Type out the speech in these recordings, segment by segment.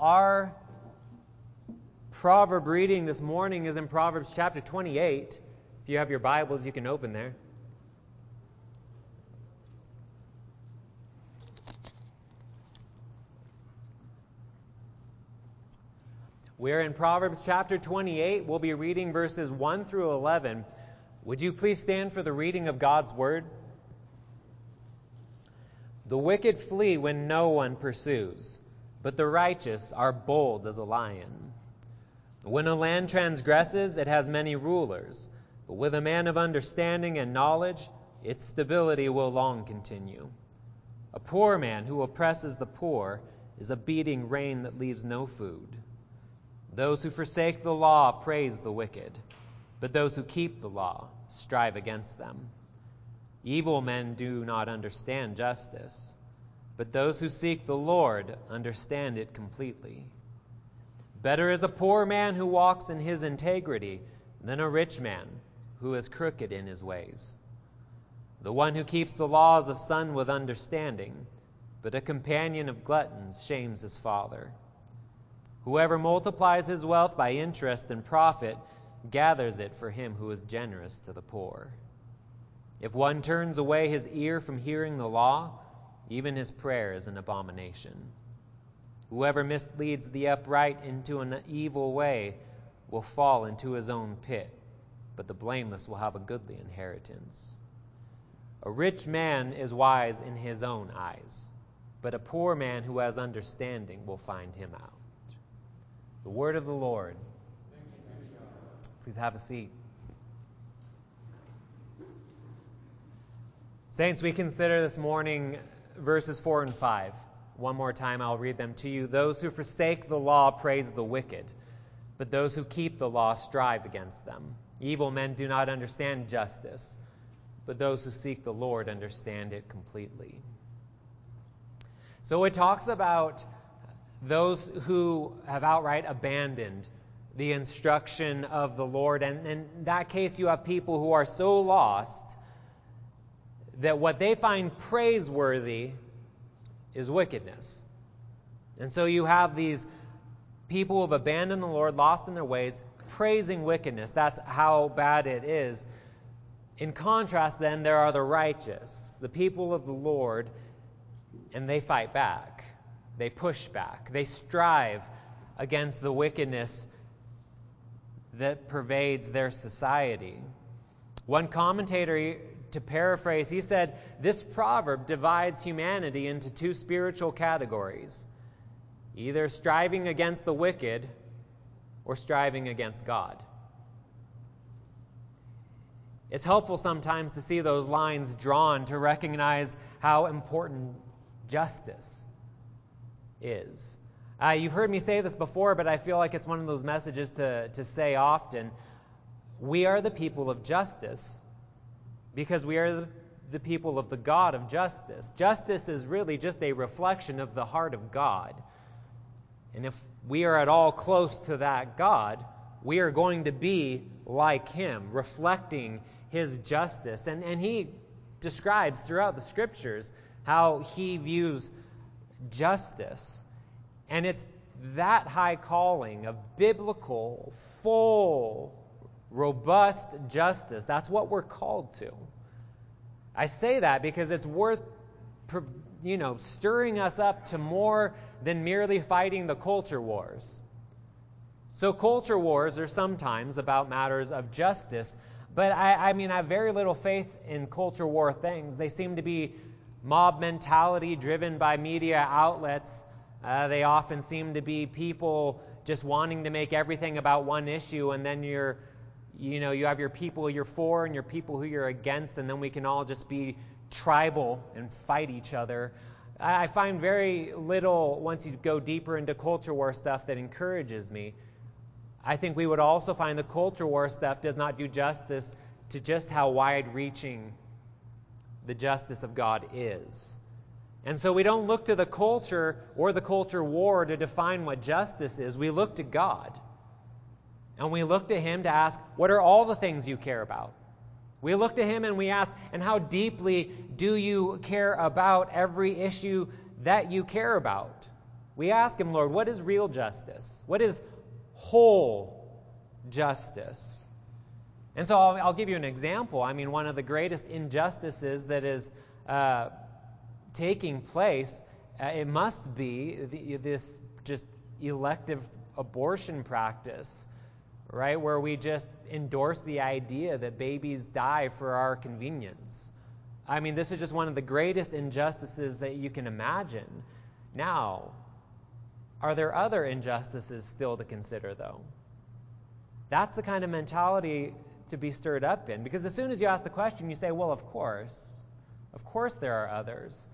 Our proverb reading this morning is in Proverbs chapter 28. If you have your Bibles, you can open there. We're in Proverbs chapter 28. We'll be reading verses 1 through 11. Would you please stand for the reading of God's Word? The wicked flee when no one pursues but the righteous are bold as a lion. When a land transgresses, it has many rulers, but with a man of understanding and knowledge, its stability will long continue. A poor man who oppresses the poor is a beating rain that leaves no food. Those who forsake the law praise the wicked, but those who keep the law strive against them. Evil men do not understand justice but those who seek the Lord understand it completely. Better is a poor man who walks in his integrity than a rich man who is crooked in his ways. The one who keeps the law is a son with understanding, but a companion of gluttons shames his father. Whoever multiplies his wealth by interest and profit gathers it for him who is generous to the poor. If one turns away his ear from hearing the law, even his prayer is an abomination. Whoever misleads the upright into an evil way will fall into his own pit, but the blameless will have a goodly inheritance. A rich man is wise in his own eyes, but a poor man who has understanding will find him out. The word of the Lord. Please have a seat. Saints, we consider this morning verses 4 and 5. One more time, I'll read them to you. Those who forsake the law praise the wicked, but those who keep the law strive against them. Evil men do not understand justice, but those who seek the Lord understand it completely. So it talks about those who have outright abandoned the instruction of the Lord. And in that case, you have people who are so lost that what they find praiseworthy is wickedness. And so you have these people who have abandoned the Lord, lost in their ways, praising wickedness. That's how bad it is. In contrast, then, there are the righteous, the people of the Lord, and they fight back. They push back. They strive against the wickedness that pervades their society. One commentator to paraphrase, he said, This proverb divides humanity into two spiritual categories either striving against the wicked or striving against God. It's helpful sometimes to see those lines drawn to recognize how important justice is. Uh, you've heard me say this before, but I feel like it's one of those messages to, to say often. We are the people of justice because we are the people of the God of justice. Justice is really just a reflection of the heart of God. And if we are at all close to that God, we are going to be like Him, reflecting His justice. And, and He describes throughout the Scriptures how He views justice. And it's that high calling of biblical, full, robust justice. That's what we're called to. I say that because it's worth you know, stirring us up to more than merely fighting the culture wars. So culture wars are sometimes about matters of justice, but I, I mean, I have very little faith in culture war things. They seem to be mob mentality driven by media outlets. Uh, they often seem to be people just wanting to make everything about one issue, and then you're you know, you have your people you're for and your people who you're against, and then we can all just be tribal and fight each other. I find very little, once you go deeper into culture war stuff, that encourages me. I think we would also find the culture war stuff does not do justice to just how wide reaching the justice of God is. And so we don't look to the culture or the culture war to define what justice is. We look to God. And we look to Him to ask, What are all the things you care about? We look to Him and we ask, And how deeply do you care about every issue that you care about? We ask Him, Lord, what is real justice? What is whole justice? And so I'll, I'll give you an example. I mean, one of the greatest injustices that is uh, taking place, uh, it must be the, this just elective abortion practice, right? Where we just endorse the idea that babies die for our convenience. I mean, this is just one of the greatest injustices that you can imagine. Now, are there other injustices still to consider, though? That's the kind of mentality to be stirred up in. Because as soon as you ask the question, you say, well, of course. Of course there are others.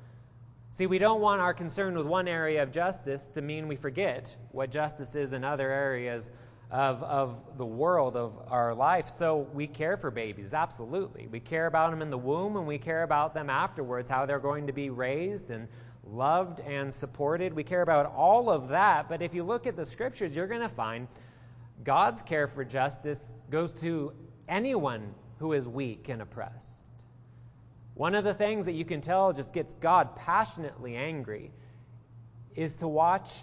See, we don't want our concern with one area of justice to mean we forget what justice is in other areas of, of the world, of our life. So we care for babies, absolutely. We care about them in the womb and we care about them afterwards, how they're going to be raised and loved and supported. We care about all of that. But if you look at the scriptures, you're going to find God's care for justice goes to anyone who is weak and oppressed. One of the things that you can tell just gets God passionately angry is to watch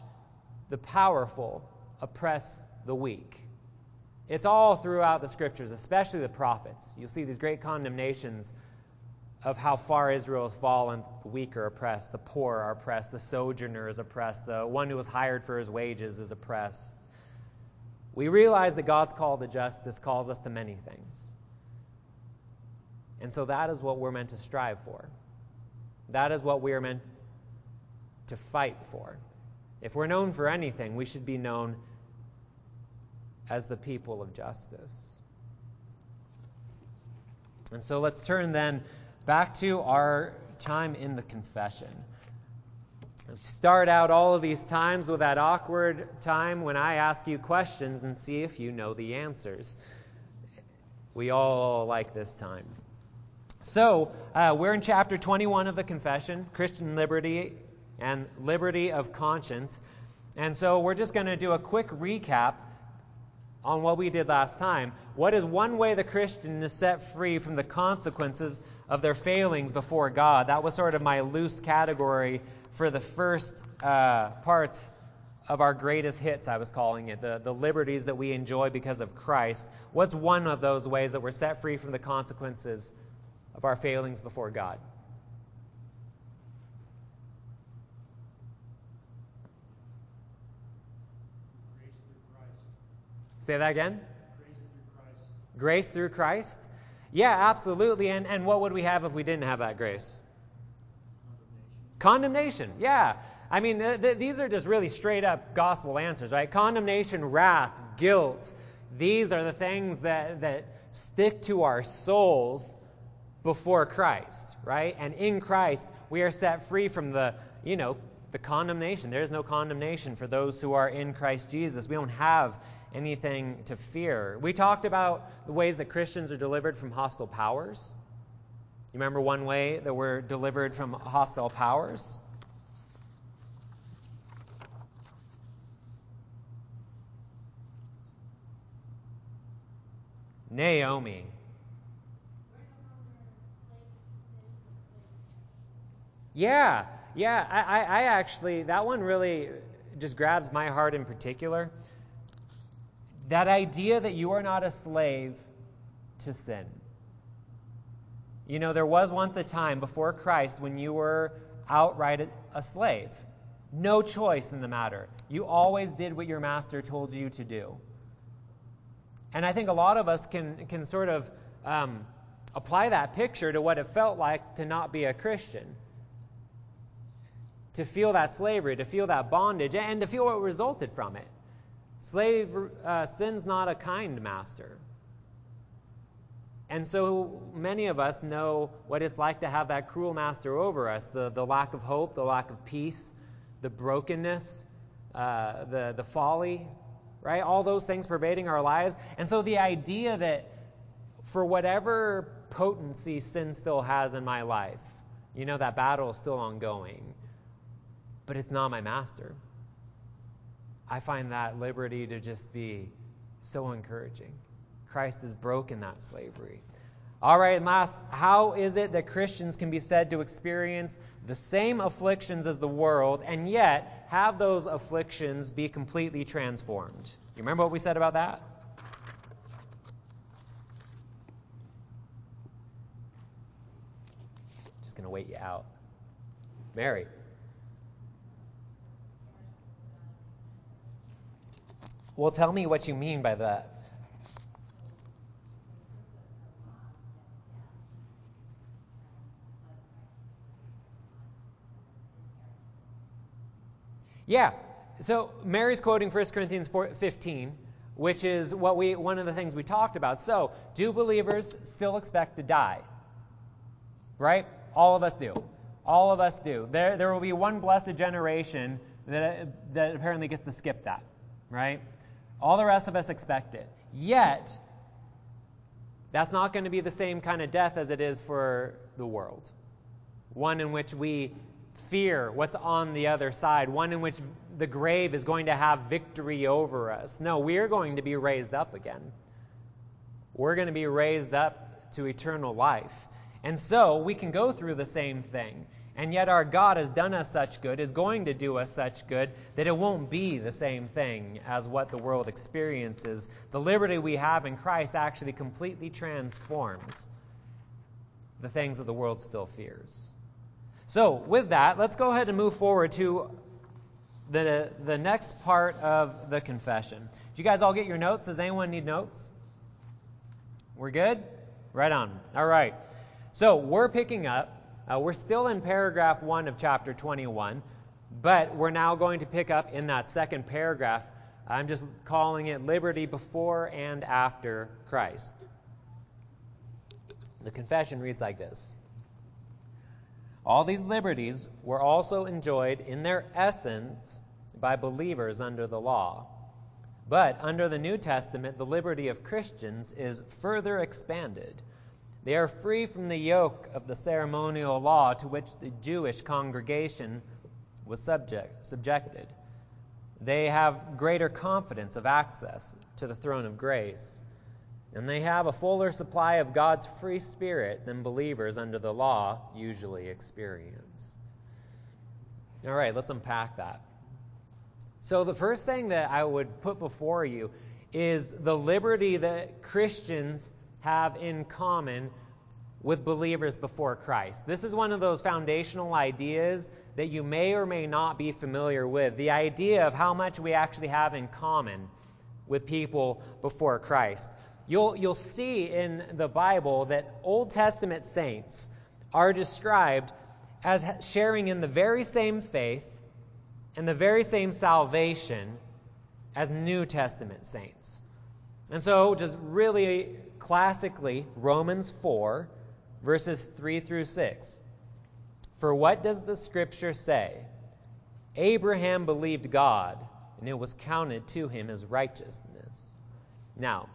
the powerful oppress the weak. It's all throughout the scriptures, especially the prophets. You'll see these great condemnations of how far Israel has fallen. The weak are oppressed, the poor are oppressed, the sojourner is oppressed, the one who was hired for his wages is oppressed. We realize that God's call to justice calls us to many things. And so that is what we're meant to strive for. That is what we are meant to fight for. If we're known for anything, we should be known as the people of justice. And so let's turn then back to our time in the confession. We Start out all of these times with that awkward time when I ask you questions and see if you know the answers. We all like this time. So, uh, we're in chapter 21 of the Confession Christian liberty and liberty of conscience. And so, we're just going to do a quick recap on what we did last time. What is one way the Christian is set free from the consequences of their failings before God? That was sort of my loose category for the first uh, parts of our greatest hits, I was calling it, the, the liberties that we enjoy because of Christ. What's one of those ways that we're set free from the consequences of our failings before God? Say that again? Grace through Christ. Grace through Christ? Yeah, absolutely. And, and what would we have if we didn't have that grace? Condemnation. Yeah. I mean, th- th- these are just really straight up gospel answers, right? Condemnation, wrath, guilt. These are the things that, that stick to our souls before Christ, right? And in Christ, we are set free from the, you know, the condemnation. There is no condemnation for those who are in Christ Jesus. We don't have anything to fear. We talked about the ways that Christians are delivered from hostile powers. You remember one way that we're delivered from hostile powers? Naomi. Yeah, yeah. I, I, actually, that one really just grabs my heart in particular. That idea that you are not a slave to sin. You know, there was once a time before Christ when you were outright a slave. No choice in the matter. You always did what your master told you to do. And I think a lot of us can, can sort of um, apply that picture to what it felt like to not be a Christian. To feel that slavery, to feel that bondage, and to feel what resulted from it. Slave uh, sin's not a kind master. And so many of us know what it's like to have that cruel master over us the, the lack of hope, the lack of peace, the brokenness, uh, the, the folly, right? All those things pervading our lives. And so the idea that for whatever potency sin still has in my life, you know, that battle is still ongoing, but it's not my master. I find that liberty to just be so encouraging. Christ has broken that slavery. All right, and last, how is it that Christians can be said to experience the same afflictions as the world and yet have those afflictions be completely transformed? You remember what we said about that? Just going to wait you out. Mary. Well, tell me what you mean by that. Yeah. So Mary's quoting 1 Corinthians 4, 15, which is what we one of the things we talked about. So, do believers still expect to die? Right? All of us do. All of us do. There, there will be one blessed generation that, that apparently gets to skip that, right? All the rest of us expect it. Yet, that's not going to be the same kind of death as it is for the world. One in which we fear what's on the other side, one in which the grave is going to have victory over us. No, we're going to be raised up again. We're going to be raised up to eternal life. And so we can go through the same thing. And yet our God has done us such good, is going to do us such good, that it won't be the same thing as what the world experiences. The liberty we have in Christ actually completely transforms the things that the world still fears. So, with that, let's go ahead and move forward to the, the next part of the confession. Did you guys all get your notes? Does anyone need notes? We're good? Right on. All right. So, we're picking up. Uh, we're still in paragraph 1 of chapter 21, but we're now going to pick up in that second paragraph. I'm just calling it liberty before and after Christ. The confession reads like this all these liberties were also enjoyed in their essence by believers under the law. But under the New Testament, the liberty of Christians is further expanded. They are free from the yoke of the ceremonial law to which the Jewish congregation was subject, subjected. They have greater confidence of access to the throne of grace and they have a fuller supply of God's free spirit than believers under the law usually experienced. All right, let's unpack that. So, the first thing that I would put before you is the liberty that Christians have in common with believers before Christ. This is one of those foundational ideas that you may or may not be familiar with. The idea of how much we actually have in common with people before Christ. You'll, you'll see in the Bible that Old Testament saints are described as sharing in the very same faith and the very same salvation as New Testament saints. And so, just really classically, Romans 4, verses 3 through 6. For what does the scripture say? Abraham believed God, and it was counted to him as righteousness. Now,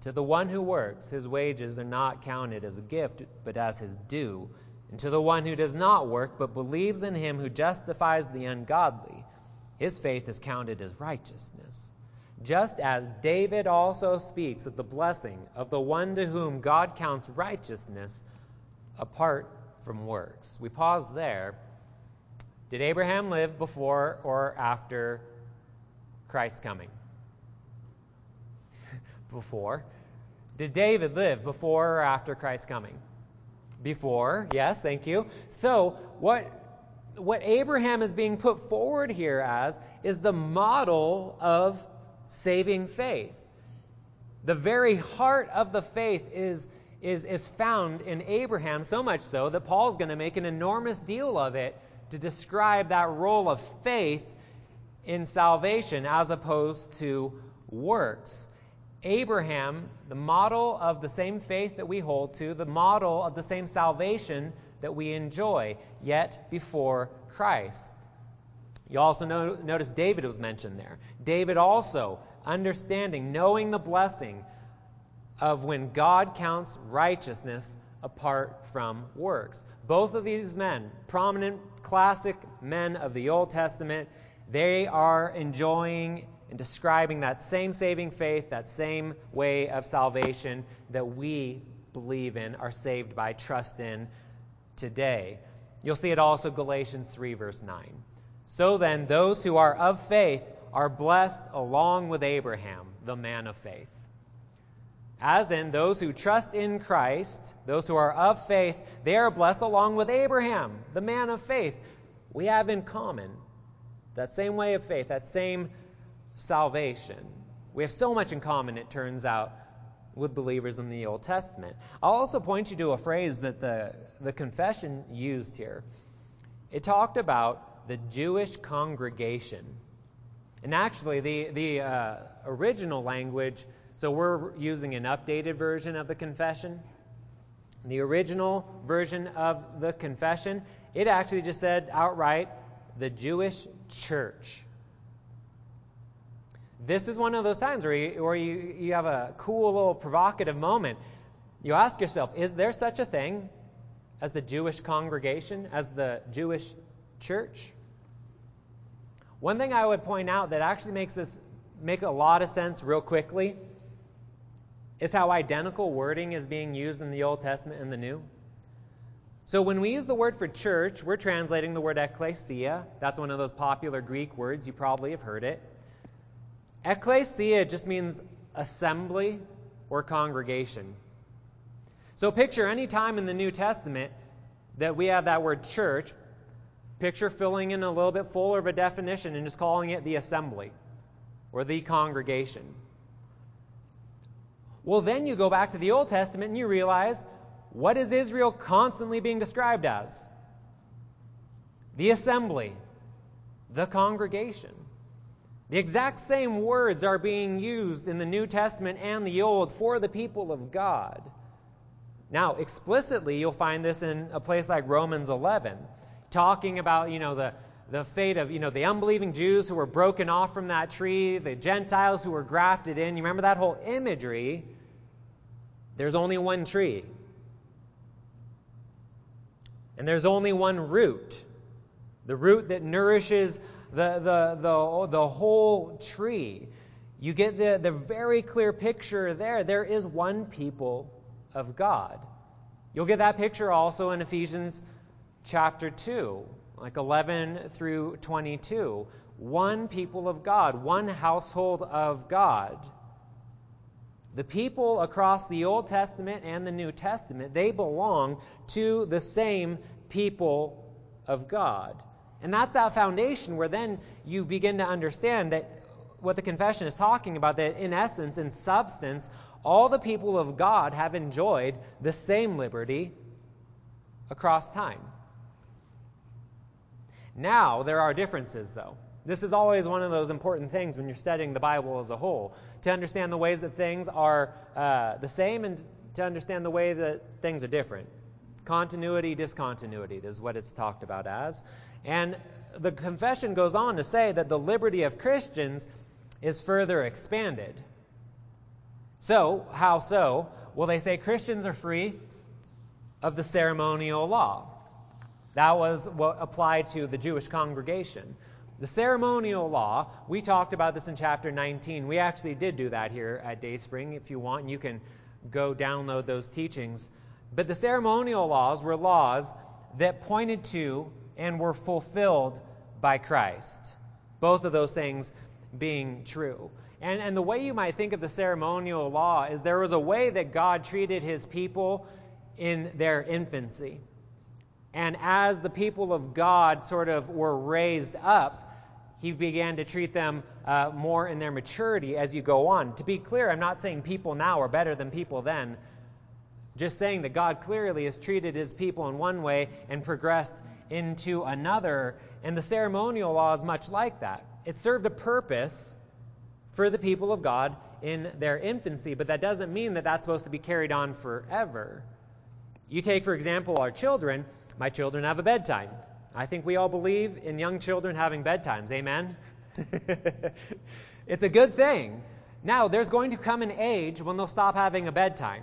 to the one who works, his wages are not counted as a gift, but as his due. And to the one who does not work, but believes in him who justifies the ungodly, his faith is counted as righteousness. Just as David also speaks of the blessing of the one to whom God counts righteousness apart from works. We pause there. Did Abraham live before or after Christ's coming? before. Did David live before or after Christ's coming? Before, yes, thank you. So, what, what Abraham is being put forward here as is the model of saving faith. The very heart of the faith is, is, is found in Abraham, so much so that Paul's going to make an enormous deal of it to describe that role of faith in salvation as opposed to works. Abraham, the model of the same faith that we hold to, the model of the same salvation that we enjoy, yet before Christ. You also know, notice David was mentioned there. David also understanding, knowing the blessing of when God counts righteousness apart from works. Both of these men, prominent classic men of the Old Testament, they are enjoying and describing that same saving faith, that same way of salvation that we believe in, are saved by, trust in today. You'll see it also Galatians 3, verse 9. So then, those who are of faith are blessed along with Abraham, the man of faith. As in, those who trust in Christ, those who are of faith, they are blessed along with Abraham, the man of faith. We have in common that same way of faith, that same salvation. We have so much in common, it turns out, with believers in the Old Testament. I'll also point you to a phrase that the, the confession used here. It talked about the Jewish congregation. And actually, the, the uh, original language so we're using an updated version of the confession. The original version of the confession, it actually just said outright, the Jewish church. This is one of those times where you, where you, you have a cool little provocative moment. You ask yourself, is there such a thing as the Jewish congregation, as the Jewish church? One thing I would point out that actually makes this make a lot of sense real quickly is how identical wording is being used in the Old Testament and the New. So when we use the word for church, we're translating the word ekklesia. That's one of those popular Greek words. You probably have heard it. Ekklesia just means assembly or congregation. So picture any time in the New Testament that we have that word church, picture filling in a little bit fuller of a definition and just calling it the assembly or the congregation. Well, then you go back to the Old Testament and you realize what is Israel constantly being described as? The assembly, the congregation. The exact same words are being used in the New Testament and the Old for the people of God. Now, explicitly, you'll find this in a place like Romans 11, talking about, you know, the, the fate of, you know, the unbelieving Jews who were broken off from that tree, the Gentiles who were grafted in. You remember that whole imagery? There's only one tree. And there's only one root. The root that nourishes the, the, the, the whole tree. You get the, the very clear picture there. There is one people of God. You'll get that picture also in Ephesians chapter 2, like 11 through 22. One people of God, one household of God. The people across the Old Testament and the New Testament, they belong to the same people of God. And that's that foundation where then you begin to understand that what the confession is talking about, that in essence, in substance, all the people of God have enjoyed the same liberty across time. Now, there are differences, though. This is always one of those important things when you're studying the Bible as a whole to understand the ways that things are uh, the same and to understand the way that things are different. Continuity, discontinuity is what it's talked about as. And the confession goes on to say that the liberty of Christians is further expanded. So, how so? Well, they say Christians are free of the ceremonial law. That was what applied to the Jewish congregation. The ceremonial law, we talked about this in chapter 19. We actually did do that here at Dayspring. If you want, you can go download those teachings. But the ceremonial laws were laws that pointed to and were fulfilled by Christ. Both of those things being true. And, and the way you might think of the ceremonial law is there was a way that God treated his people in their infancy. And as the people of God sort of were raised up, he began to treat them uh, more in their maturity as you go on. To be clear, I'm not saying people now are better than people then. Just saying that God clearly has treated his people in one way and progressed into another. And the ceremonial law is much like that. It served a purpose for the people of God in their infancy, but that doesn't mean that that's supposed to be carried on forever. You take, for example, our children. My children have a bedtime. I think we all believe in young children having bedtimes. Amen? it's a good thing. Now, there's going to come an age when they'll stop having a bedtime.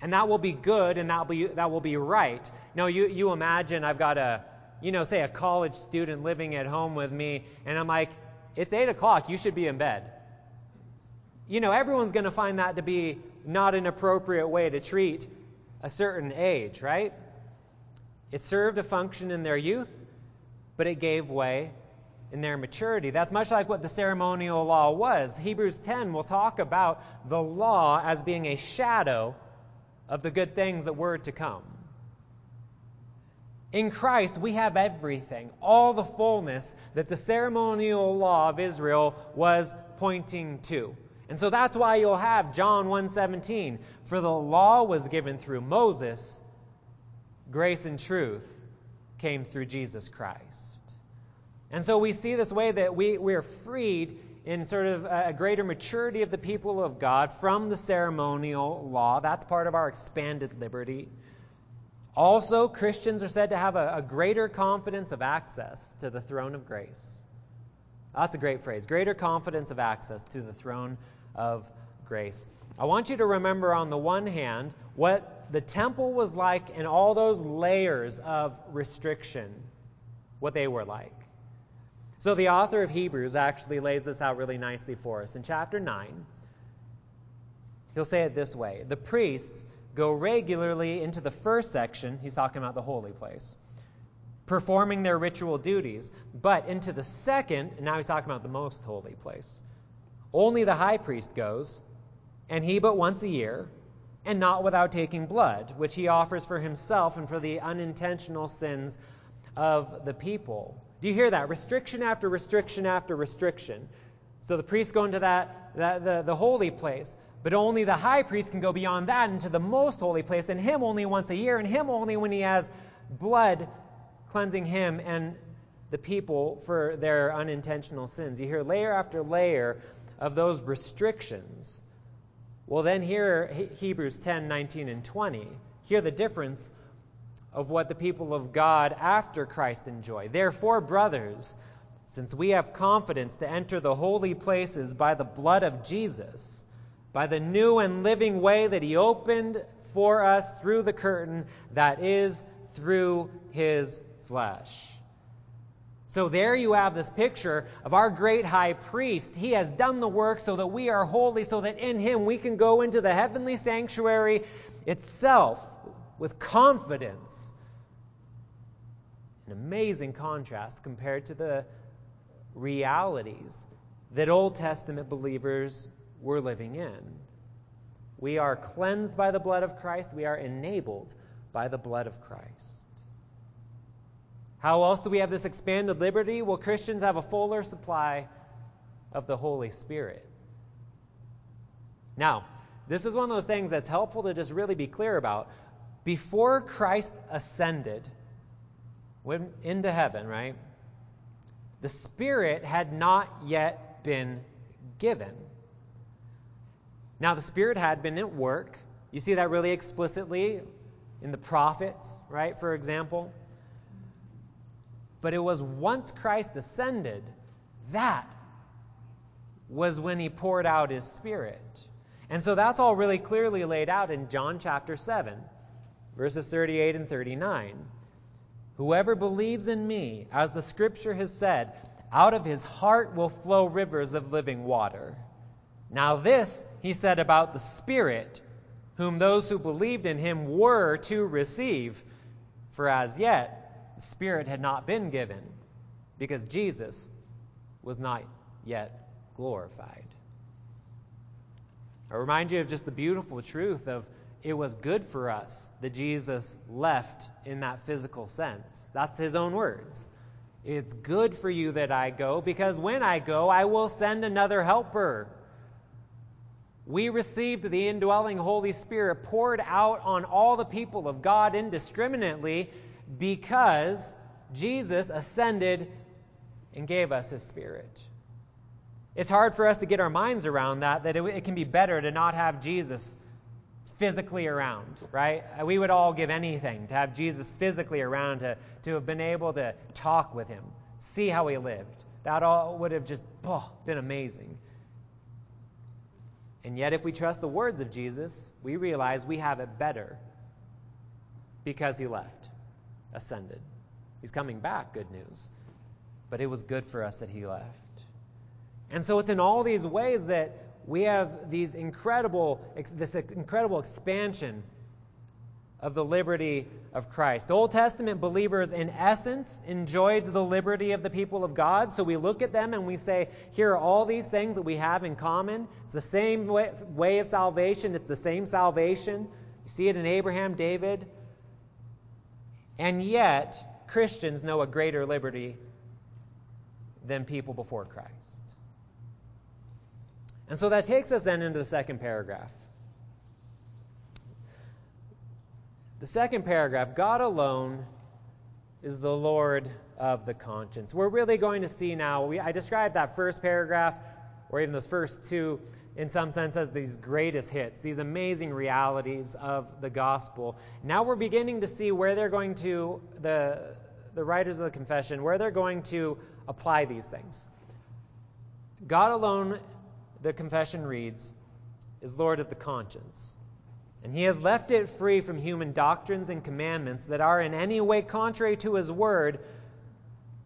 And that will be good and that will be, that will be right. Now, you, you imagine I've got a, you know, say a college student living at home with me, and I'm like, it's 8 o'clock, you should be in bed. You know, everyone's going to find that to be not an appropriate way to treat a certain age, right? It served a function in their youth, but it gave way in their maturity. That's much like what the ceremonial law was. Hebrews 10 will talk about the law as being a shadow of the good things that were to come. In Christ, we have everything, all the fullness that the ceremonial law of Israel was pointing to. And so that's why you'll have John 1:17, for the law was given through Moses, grace and truth came through Jesus Christ. And so we see this way that we, we are freed in sort of a greater maturity of the people of God from the ceremonial law. That's part of our expanded liberty. Also, Christians are said to have a, a, greater confidence of access to the throne of grace. That's a great phrase. Greater confidence of access to the throne of grace. I want you to remember, on the one hand, what the temple was like and all those layers of restriction, what they were like. So, the author of Hebrews actually lays this out really nicely for us. In chapter 9, he'll say it this way The priests go regularly into the first section, he's talking about the holy place, performing their ritual duties, but into the second, and now he's talking about the most holy place, only the high priest goes, and he but once a year, and not without taking blood, which he offers for himself and for the unintentional sins of the people. Do you hear that? Restriction after restriction after restriction. So the priests go into that, that the, the holy place. But only the high priest can go beyond that into the most holy place, and him only once a year, and him only when he has blood cleansing him and the people for their unintentional sins. You hear layer after layer of those restrictions. Well, then here, Hebrews 10 19 and 20. Hear the difference of what the people of God after Christ enjoy. Therefore, brothers, since we have confidence to enter the holy places by the blood of Jesus, by the new and living way that he opened for us through the curtain that is through his flesh. So there you have this picture of our great high priest. He has done the work so that we are holy, so that in him we can go into the heavenly sanctuary itself with confidence. An amazing contrast compared to the realities that Old Testament believers we're living in. We are cleansed by the blood of Christ, we are enabled by the blood of Christ. How else do we have this expanded liberty? Well, Christians have a fuller supply of the Holy Spirit. Now, this is one of those things that's helpful to just really be clear about. Before Christ ascended went into heaven, right? The Spirit had not yet been given. Now, the Spirit had been at work. You see that really explicitly in the prophets, right, for example. But it was once Christ ascended, that was when he poured out his Spirit. And so that's all really clearly laid out in John chapter 7, verses 38 and 39. Whoever believes in me, as the scripture has said, out of his heart will flow rivers of living water. Now, this he said about the Spirit, whom those who believed in him were to receive. For as yet, Spirit had not been given, because Jesus was not yet glorified. I remind you of just the beautiful truth of it was good for us that Jesus left in that physical sense. That's his own words. It's good for you that I go, because when I go, I will send another helper we received the indwelling Holy Spirit poured out on all the people of God indiscriminately because Jesus ascended and gave us his Spirit. It's hard for us to get our minds around that, that it, it can be better to not have Jesus physically around, right? We would all give anything to have Jesus physically around, to, to have been able to talk with him, see how he lived. That all would have just oh, been amazing. And yet, if we trust the words of Jesus, we realize we have it better because he left, ascended. He's coming back, good news. But it was good for us that he left. And so it's in all these ways that we have these incredible, this incredible expansion of the liberty of Christ. Old Testament believers, in essence, enjoyed the liberty of the people of God. So we look at them and we say, here are all these things that we have in common. It's the same way, way of salvation, it's the same salvation. You see it in Abraham, David. And yet, Christians know a greater liberty than people before Christ. And so that takes us then into the second paragraph. The second paragraph God alone is the Lord of the conscience. We're really going to see now, we, I described that first paragraph, or even those first two, in some sense, as these greatest hits, these amazing realities of the gospel. Now we're beginning to see where they're going to, the, the writers of the confession, where they're going to apply these things. God alone, the confession reads, is Lord of the conscience. And he has left it free from human doctrines and commandments that are in any way contrary to his word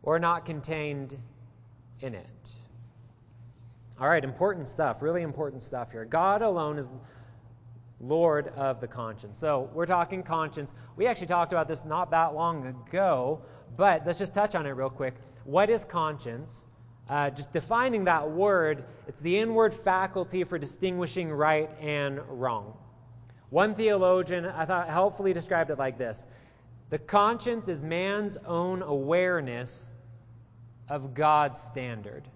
or not contained in it. All right, important stuff, really important stuff here. God alone is Lord of the conscience. So we're talking conscience. We actually talked about this not that long ago, but let's just touch on it real quick. What is conscience? Uh, just defining that word, it's the inward faculty for distinguishing right and wrong. One theologian, I thought, helpfully described it like this The conscience is man's own awareness of God's standard.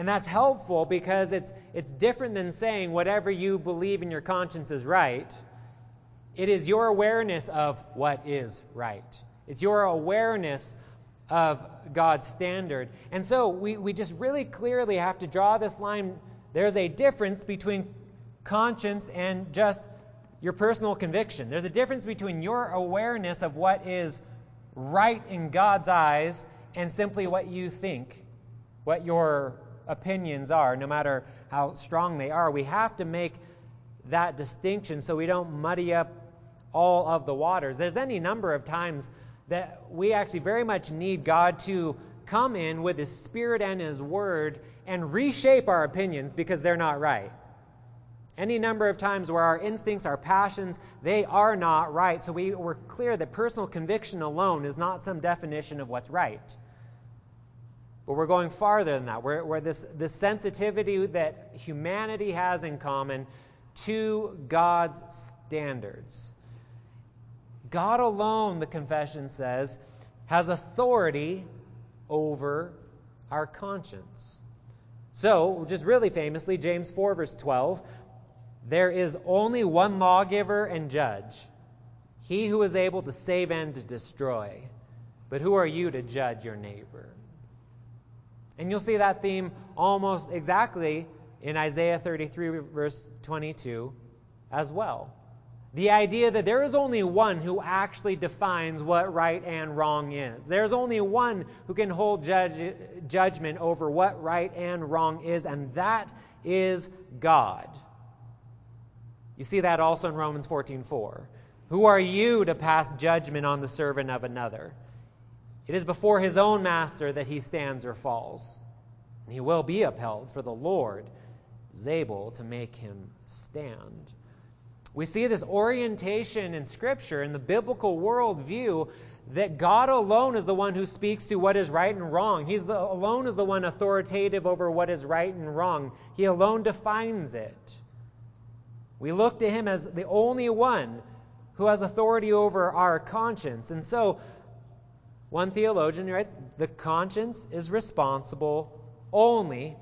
And that's helpful because it's, it's different than saying whatever you believe in your conscience is right. It is your awareness of what is right. It's your awareness of God's standard. And so we, we just really clearly have to draw this line. There's a difference between conscience and just your personal conviction. There's a difference between your awareness of what is right in God's eyes and simply what you think, what your opinions are, no matter how strong they are. We have to make that distinction so we don't muddy up all of the waters. There's any number of times that we actually very much need God to come in with His Spirit and His Word and reshape our opinions because they're not right. Any number of times where our instincts, our passions, they are not right. So we, we're clear that personal conviction alone is not some definition of what's right. But we're going farther than that. Where, where this, this sensitivity that humanity has in common to God's standards. God alone, the confession says, has authority over our conscience. So, just really famously, James 4, verse 12 there is only one lawgiver and judge, he who is able to save and to destroy. But who are you to judge your neighbor? And you'll see that theme almost exactly in Isaiah 33, verse 22 as well. The idea that there is only one who actually defines what right and wrong is. There's only one who can hold judge, judgment over what right and wrong is, and that is God. You see that also in Romans 14:4. Who are you to pass judgment on the servant of another? It is before his own master that he stands or falls. And he will be upheld, for the Lord is able to make him stand. We see this orientation in Scripture, in the biblical worldview, that God alone is the one who speaks to what is right and wrong. He's the, alone is the one authoritative over what is right and wrong. He alone defines it. We look to him as the only one who has authority over our conscience. And so, one theologian writes the conscience is responsible only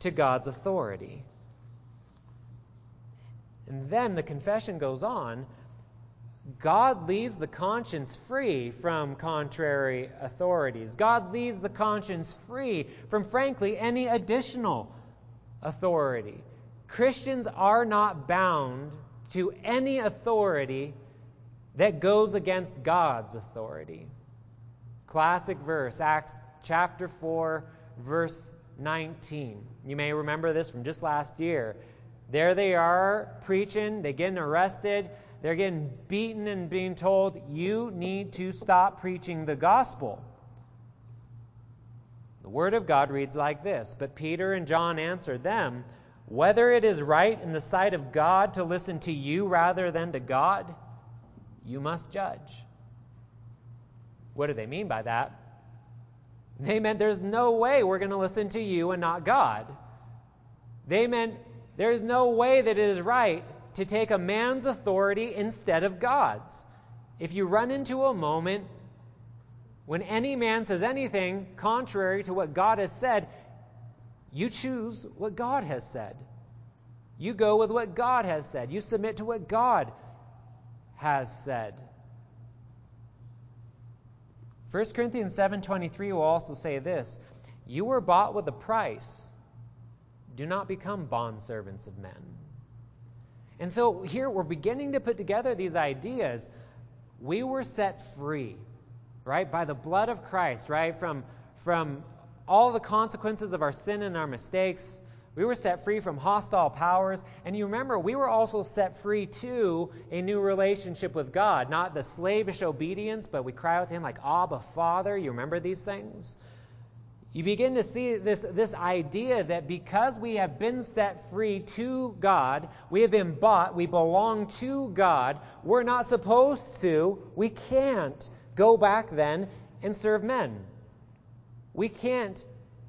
to God's authority. And then the confession goes on God leaves the conscience free from contrary authorities. God leaves the conscience free from, frankly, any additional authority. Christians are not bound to any authority that goes against God's authority. Classic verse, Acts chapter 4, verse 19. You may remember this from just last year. There they are preaching, they're getting arrested, they're getting beaten and being told, you need to stop preaching the gospel. The word of God reads like this But Peter and John answered them, whether it is right in the sight of God to listen to you rather than to God? you must judge. What do they mean by that? They meant there's no way we're going to listen to you and not God. They meant there's no way that it is right to take a man's authority instead of God's. If you run into a moment when any man says anything contrary to what God has said, you choose what God has said. You go with what God has said. You submit to what God has said. 1 Corinthians 7:23 will also say this, you were bought with a price. Do not become bondservants of men. And so here we're beginning to put together these ideas. We were set free, right, by the blood of Christ, right, from, from all the consequences of our sin and our mistakes. We were set free from hostile powers. And you remember, we were also set free to a new relationship with God. Not the slavish obedience, but we cry out to Him like, Abba, Father. You remember these things? You begin to see this, this idea that because we have been set free to God, we have been bought, we belong to God, we're not supposed to, we can't go back then and serve men. We can't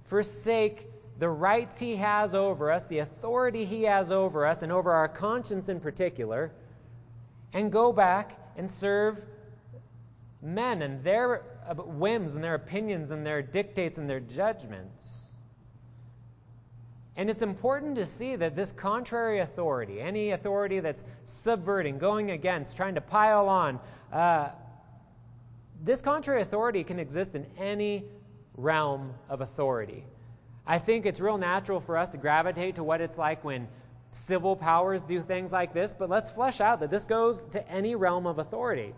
forsake the rights He has over us, the authority He has over us, and over our conscience in particular, and go back and serve men and their whims and their opinions and their dictates and their judgments. And it's important to see that this contrary authority, any authority that's subverting, going against, trying to pile on, uh, this contrary authority can exist in any realm of authority. I think it's real natural for us to gravitate to what it's like when civil powers do things like this, but let's flesh out that this goes to any realm of authority.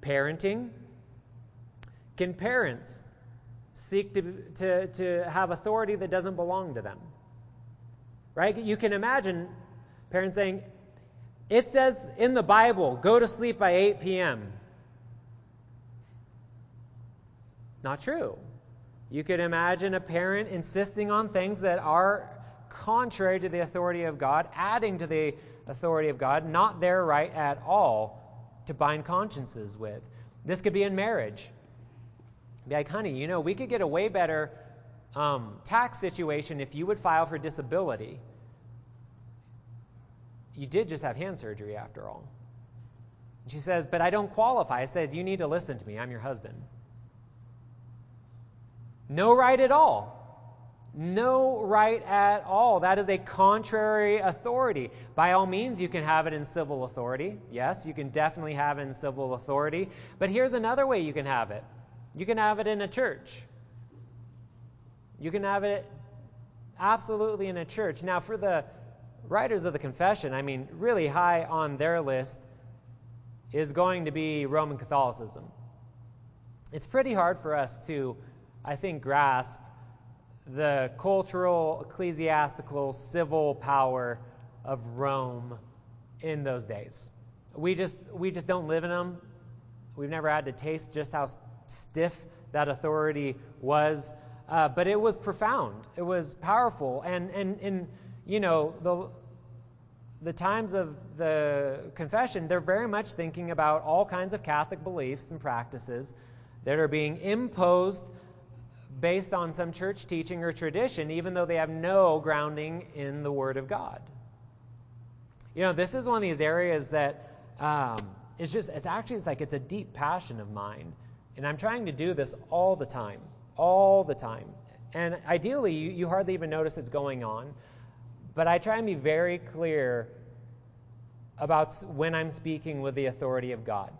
Parenting, can parents seek to, to, to have authority that doesn't belong to them? Right? You can imagine parents saying, It says in the Bible, go to sleep by 8 p.m. Not true. You could imagine a parent insisting on things that are contrary to the authority of God, adding to the authority of God, not their right at all to bind consciences with. This could be in marriage. Be like, honey, you know, we could get a way better um, tax situation if you would file for disability. You did just have hand surgery after all. she says, but I don't qualify. It says, you need to listen to me. I'm your husband. No right at all. No right at all. That is a contrary authority. By all means, you can have it in civil authority. Yes, you can definitely have it in civil authority. But here's another way you can have it you can have it in a church. You can have it absolutely in a church. Now, for the writers of the confession, I mean, really high on their list is going to be Roman Catholicism. It's pretty hard for us to, I think, grasp the cultural, ecclesiastical, civil power of Rome in those days. We just we just don't live in them. We've never had to taste just how stiff that authority was, uh, but it was profound. It was powerful, and and and you know the the times of the confession, they're very much thinking about all kinds of Catholic beliefs and practices that are being imposed based on some church teaching or tradition, even though they have no grounding in the Word of God. You know, this is one of these areas that um, is just, it's actually, it's like it's a deep passion of mine. And I'm trying to do this all the time, all the time. And ideally, you, you hardly even notice it's going on. But I try and be very clear about when I'm speaking with the authority of God.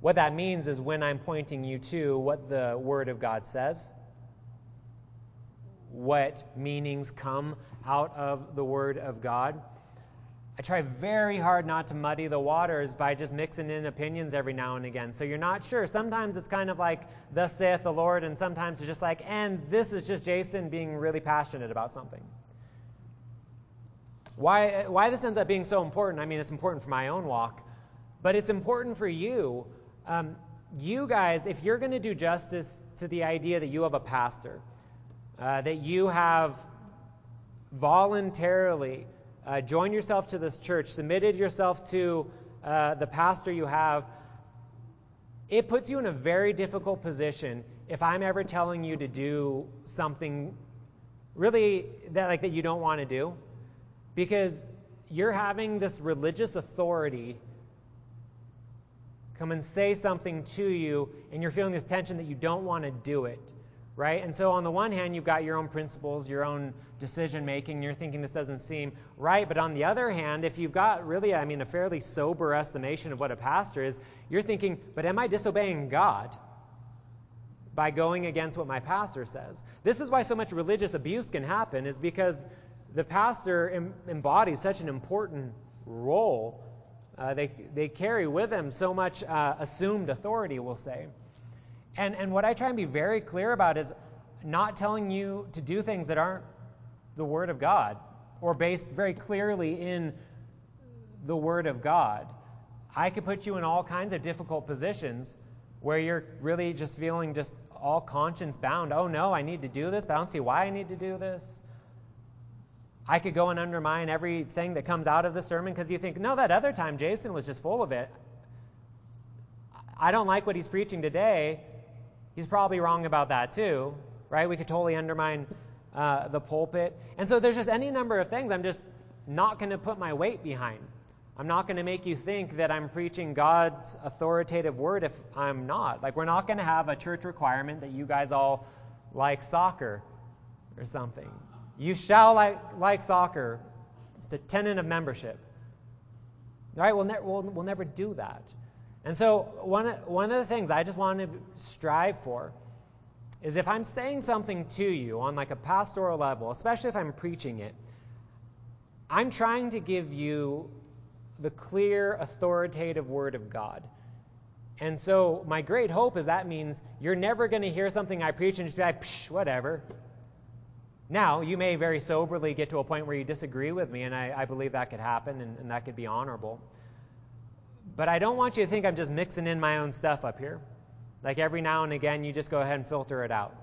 What that means is when I'm pointing you to what the Word of God says, what meanings come out of the Word of God. I try very hard not to muddy the waters by just mixing in opinions every now and again. So you're not sure. Sometimes it's kind of like, thus saith the Lord, and sometimes it's just like, and this is just Jason being really passionate about something. Why, why this ends up being so important, I mean, it's important for my own walk, but it's important for you. Um, you guys, if you're going to do justice to the idea that you have a pastor, uh, that you have voluntarily uh, joined yourself to this church, submitted yourself to uh, the pastor you have, it puts you in a very difficult position if I'm ever telling you to do something really that like that you don't want to do. Because you're having this religious authority come and say something to you and you're feeling this tension that you don't want to do it right and so on the one hand you've got your own principles your own decision making you're thinking this doesn't seem right but on the other hand if you've got really i mean a fairly sober estimation of what a pastor is you're thinking but am i disobeying god by going against what my pastor says. This is why so much religious abuse can happen, is because the pastor em- embodies such an important role. Uh, they, they carry with them so much uh, assumed authority, we'll say. And, and what I try and be very clear about is not telling you to do things that aren't the Word of God or based very clearly in the Word of God. I could put you in all kinds of difficult positions where you're really just feeling just all conscience bound. Oh no, I need to do this, but I don't see why I need to do this. I could go and undermine everything that comes out of the sermon because you think, no, that other time Jason was just full of it. I don't like what he's preaching today. He's probably wrong about that too, right? We could totally undermine uh, the pulpit. And so there's just any number of things I'm just not going to put my weight behind. I'm not going to make you think that I'm preaching God's authoritative word if I'm not. Like, we're not going to have a church requirement that you guys all like soccer or something. You shall like, like soccer. It's a tenet of membership. All right, we'll, ne- we'll, we'll never do that. And so, one, one of the things I just want to strive for is if I'm saying something to you on like a pastoral level, especially if I'm preaching it, I'm trying to give you the clear, authoritative Word of God. And so, my great hope is that means you're never going to hear something I preach and just be like, Psh, whatever. Now, you may very soberly get to a point where you disagree with me, and I, I believe that could happen and, and that could be honorable. But I don't want you to think I'm just mixing in my own stuff up here. Like every now and again, you just go ahead and filter it out.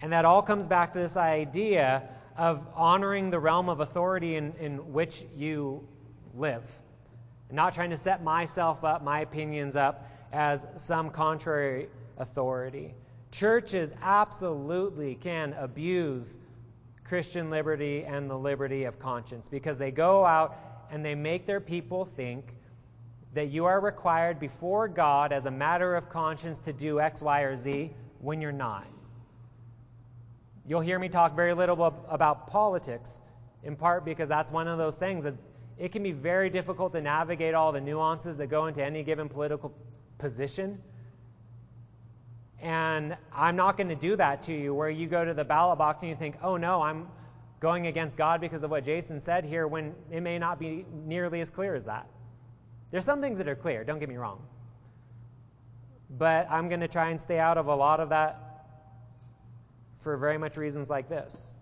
And that all comes back to this idea of honoring the realm of authority in, in which you live. Not trying to set myself up, my opinions up, as some contrary authority. Churches absolutely can abuse Christian liberty and the liberty of conscience because they go out and they make their people think that you are required before God as a matter of conscience to do X, Y, or Z when you're not. You'll hear me talk very little about politics, in part because that's one of those things it can be very difficult to navigate all the nuances that go into any given political position. And I'm not going to do that to you where you go to the ballot box and you think, oh no, I'm going against God because of what Jason said here when it may not be nearly as clear as that. There's some things that are clear, don't get me wrong. But I'm going to try and stay out of a lot of that for very much reasons like this.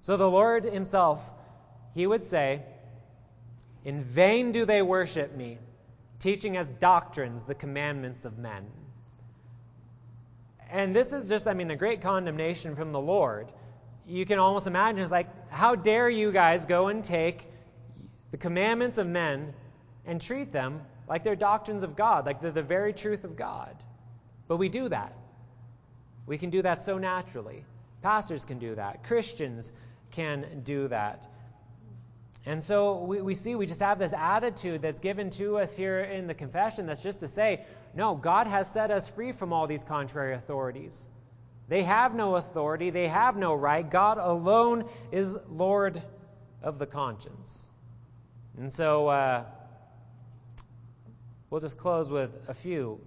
So the Lord Himself, He would say, in vain do they worship me, teaching as doctrines the commandments of men. And this is just, I mean, a great condemnation from the Lord. You can almost imagine it's like, how dare you guys go and take the commandments of men and treat them like they're doctrines of God, like they're the very truth of God. But we do that. We can do that so naturally. Pastors can do that. Christians can do that. And so we, we see we just have this attitude that's given to us here in the confession that's just to say, no, God has set us free from all these contrary authorities. They have no authority, they have no right. God alone is Lord of the conscience. And so uh, we'll just close with a few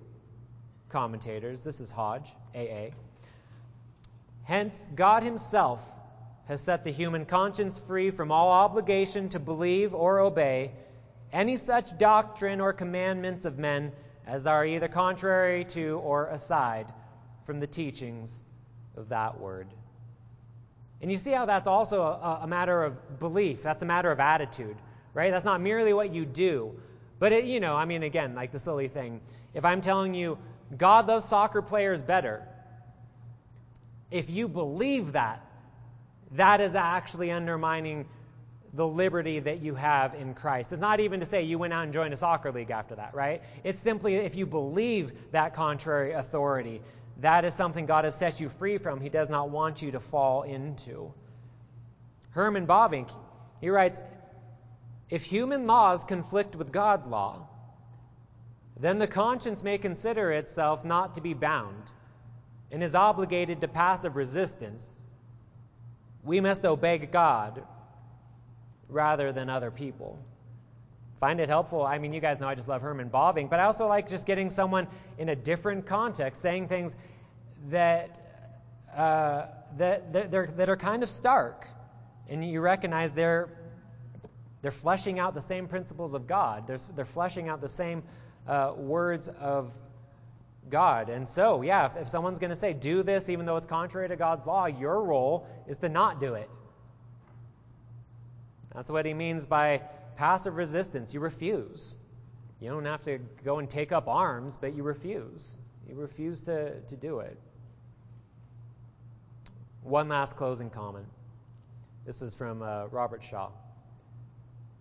commentators. This is Hodge, AA. Hence, God Himself has set the human conscience free from all obligation to believe or obey any such doctrine or commandments of men as are either contrary to or aside from the teachings of that word. And you see how that's also a, a matter of belief, that's a matter of attitude, right? That's not merely what you do. But, it, you know, I mean, again, like the silly thing. If I'm telling you, God loves soccer players better, if you believe that, that is actually undermining the liberty that you have in Christ. It's not even to say you went out and joined a soccer league after that, right? It's simply if you believe that contrary authority, that is something God has set you free from. He does not want you to fall into. Herman Bavinck, he writes If human laws conflict with God's law, then the conscience may consider itself not to be bound and is obligated to passive resistance. We must obey God rather than other people. Find it helpful. I mean, you guys know I just love Herman Bavinck, but I also like just getting someone in a different context saying things that uh, that that, that are kind of stark, and you recognize they're they're fleshing out the same principles of God. They're, they're fleshing out the same uh, words of God. And so, yeah, if, if someone's going to say, do this even though it's contrary to God's law, your role is to not do it. That's what he means by passive resistance. You refuse. You don't have to go and take up arms, but you refuse. You refuse to, to do it. One last closing comment. This is from uh, Robert Shaw.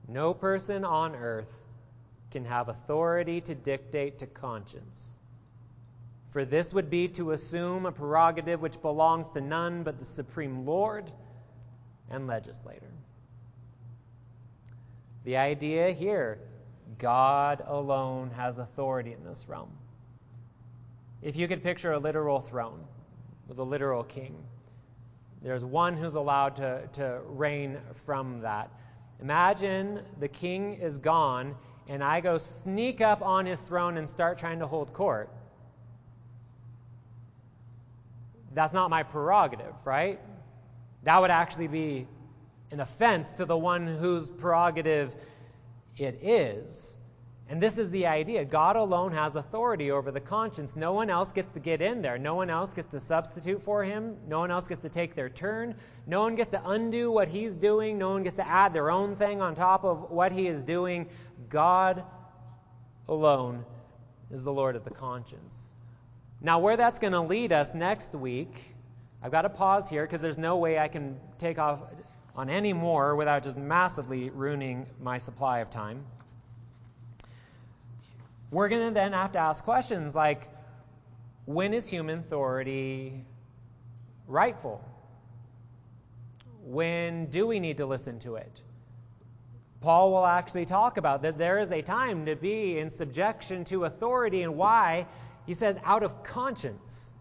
No person on earth can have authority to dictate to conscience. For this would be to assume a prerogative which belongs to none but the supreme Lord and legislator. The idea here God alone has authority in this realm. If you could picture a literal throne with a literal king, there's one who's allowed to, to reign from that. Imagine the king is gone, and I go sneak up on his throne and start trying to hold court. That's not my prerogative, right? That would actually be an offense to the one whose prerogative it is. And this is the idea God alone has authority over the conscience. No one else gets to get in there. No one else gets to substitute for him. No one else gets to take their turn. No one gets to undo what he's doing. No one gets to add their own thing on top of what he is doing. God alone is the Lord of the conscience. Now, where that's going to lead us next week, I've got to pause here because there's no way I can take off on any more without just massively ruining my supply of time. We're going to then have to ask questions like when is human authority rightful? When do we need to listen to it? Paul will actually talk about that there is a time to be in subjection to authority and why. He says, out of conscience.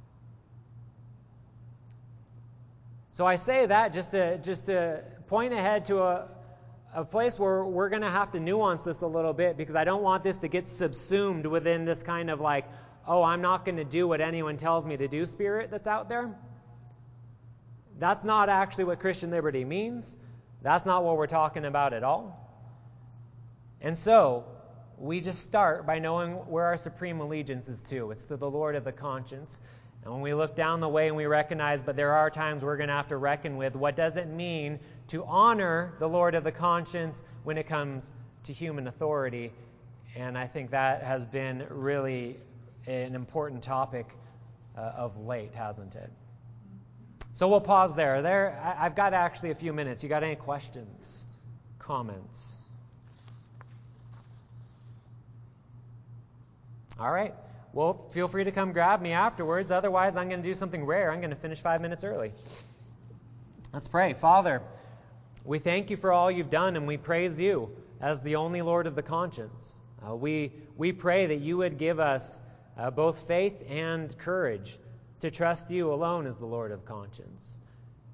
So I say that just to just to point ahead to a, a place where we're going to have to nuance this a little bit because I don't want this to get subsumed within this kind of like, oh, I'm not going to do what anyone tells me to do spirit that's out there. That's not actually what Christian liberty means. That's not what we're talking about at all. And so, we just start by knowing where our supreme allegiance is to. It's to the Lord of the conscience. And when we look down the way and we recognize, but there are times we're going to have to reckon with what does it mean to honor the Lord of the conscience when it comes to human authority. And I think that has been really an important topic uh, of late, hasn't it? So we'll pause there. There, I've got actually a few minutes. You got any questions, comments? All right. Well, feel free to come grab me afterwards. Otherwise, I'm going to do something rare. I'm going to finish five minutes early. Let's pray. Father, we thank you for all you've done, and we praise you as the only Lord of the conscience. Uh, we, we pray that you would give us uh, both faith and courage to trust you alone as the Lord of conscience.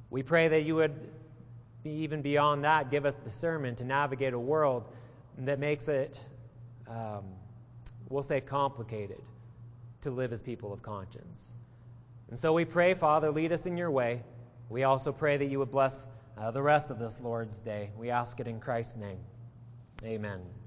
We pray that you would, be even beyond that, give us discernment to navigate a world that makes it, um, we'll say, complicated to live as people of conscience. And so we pray, Father, lead us in your way. We also pray that you would bless uh, the rest of this Lord's day. We ask it in Christ's name. Amen.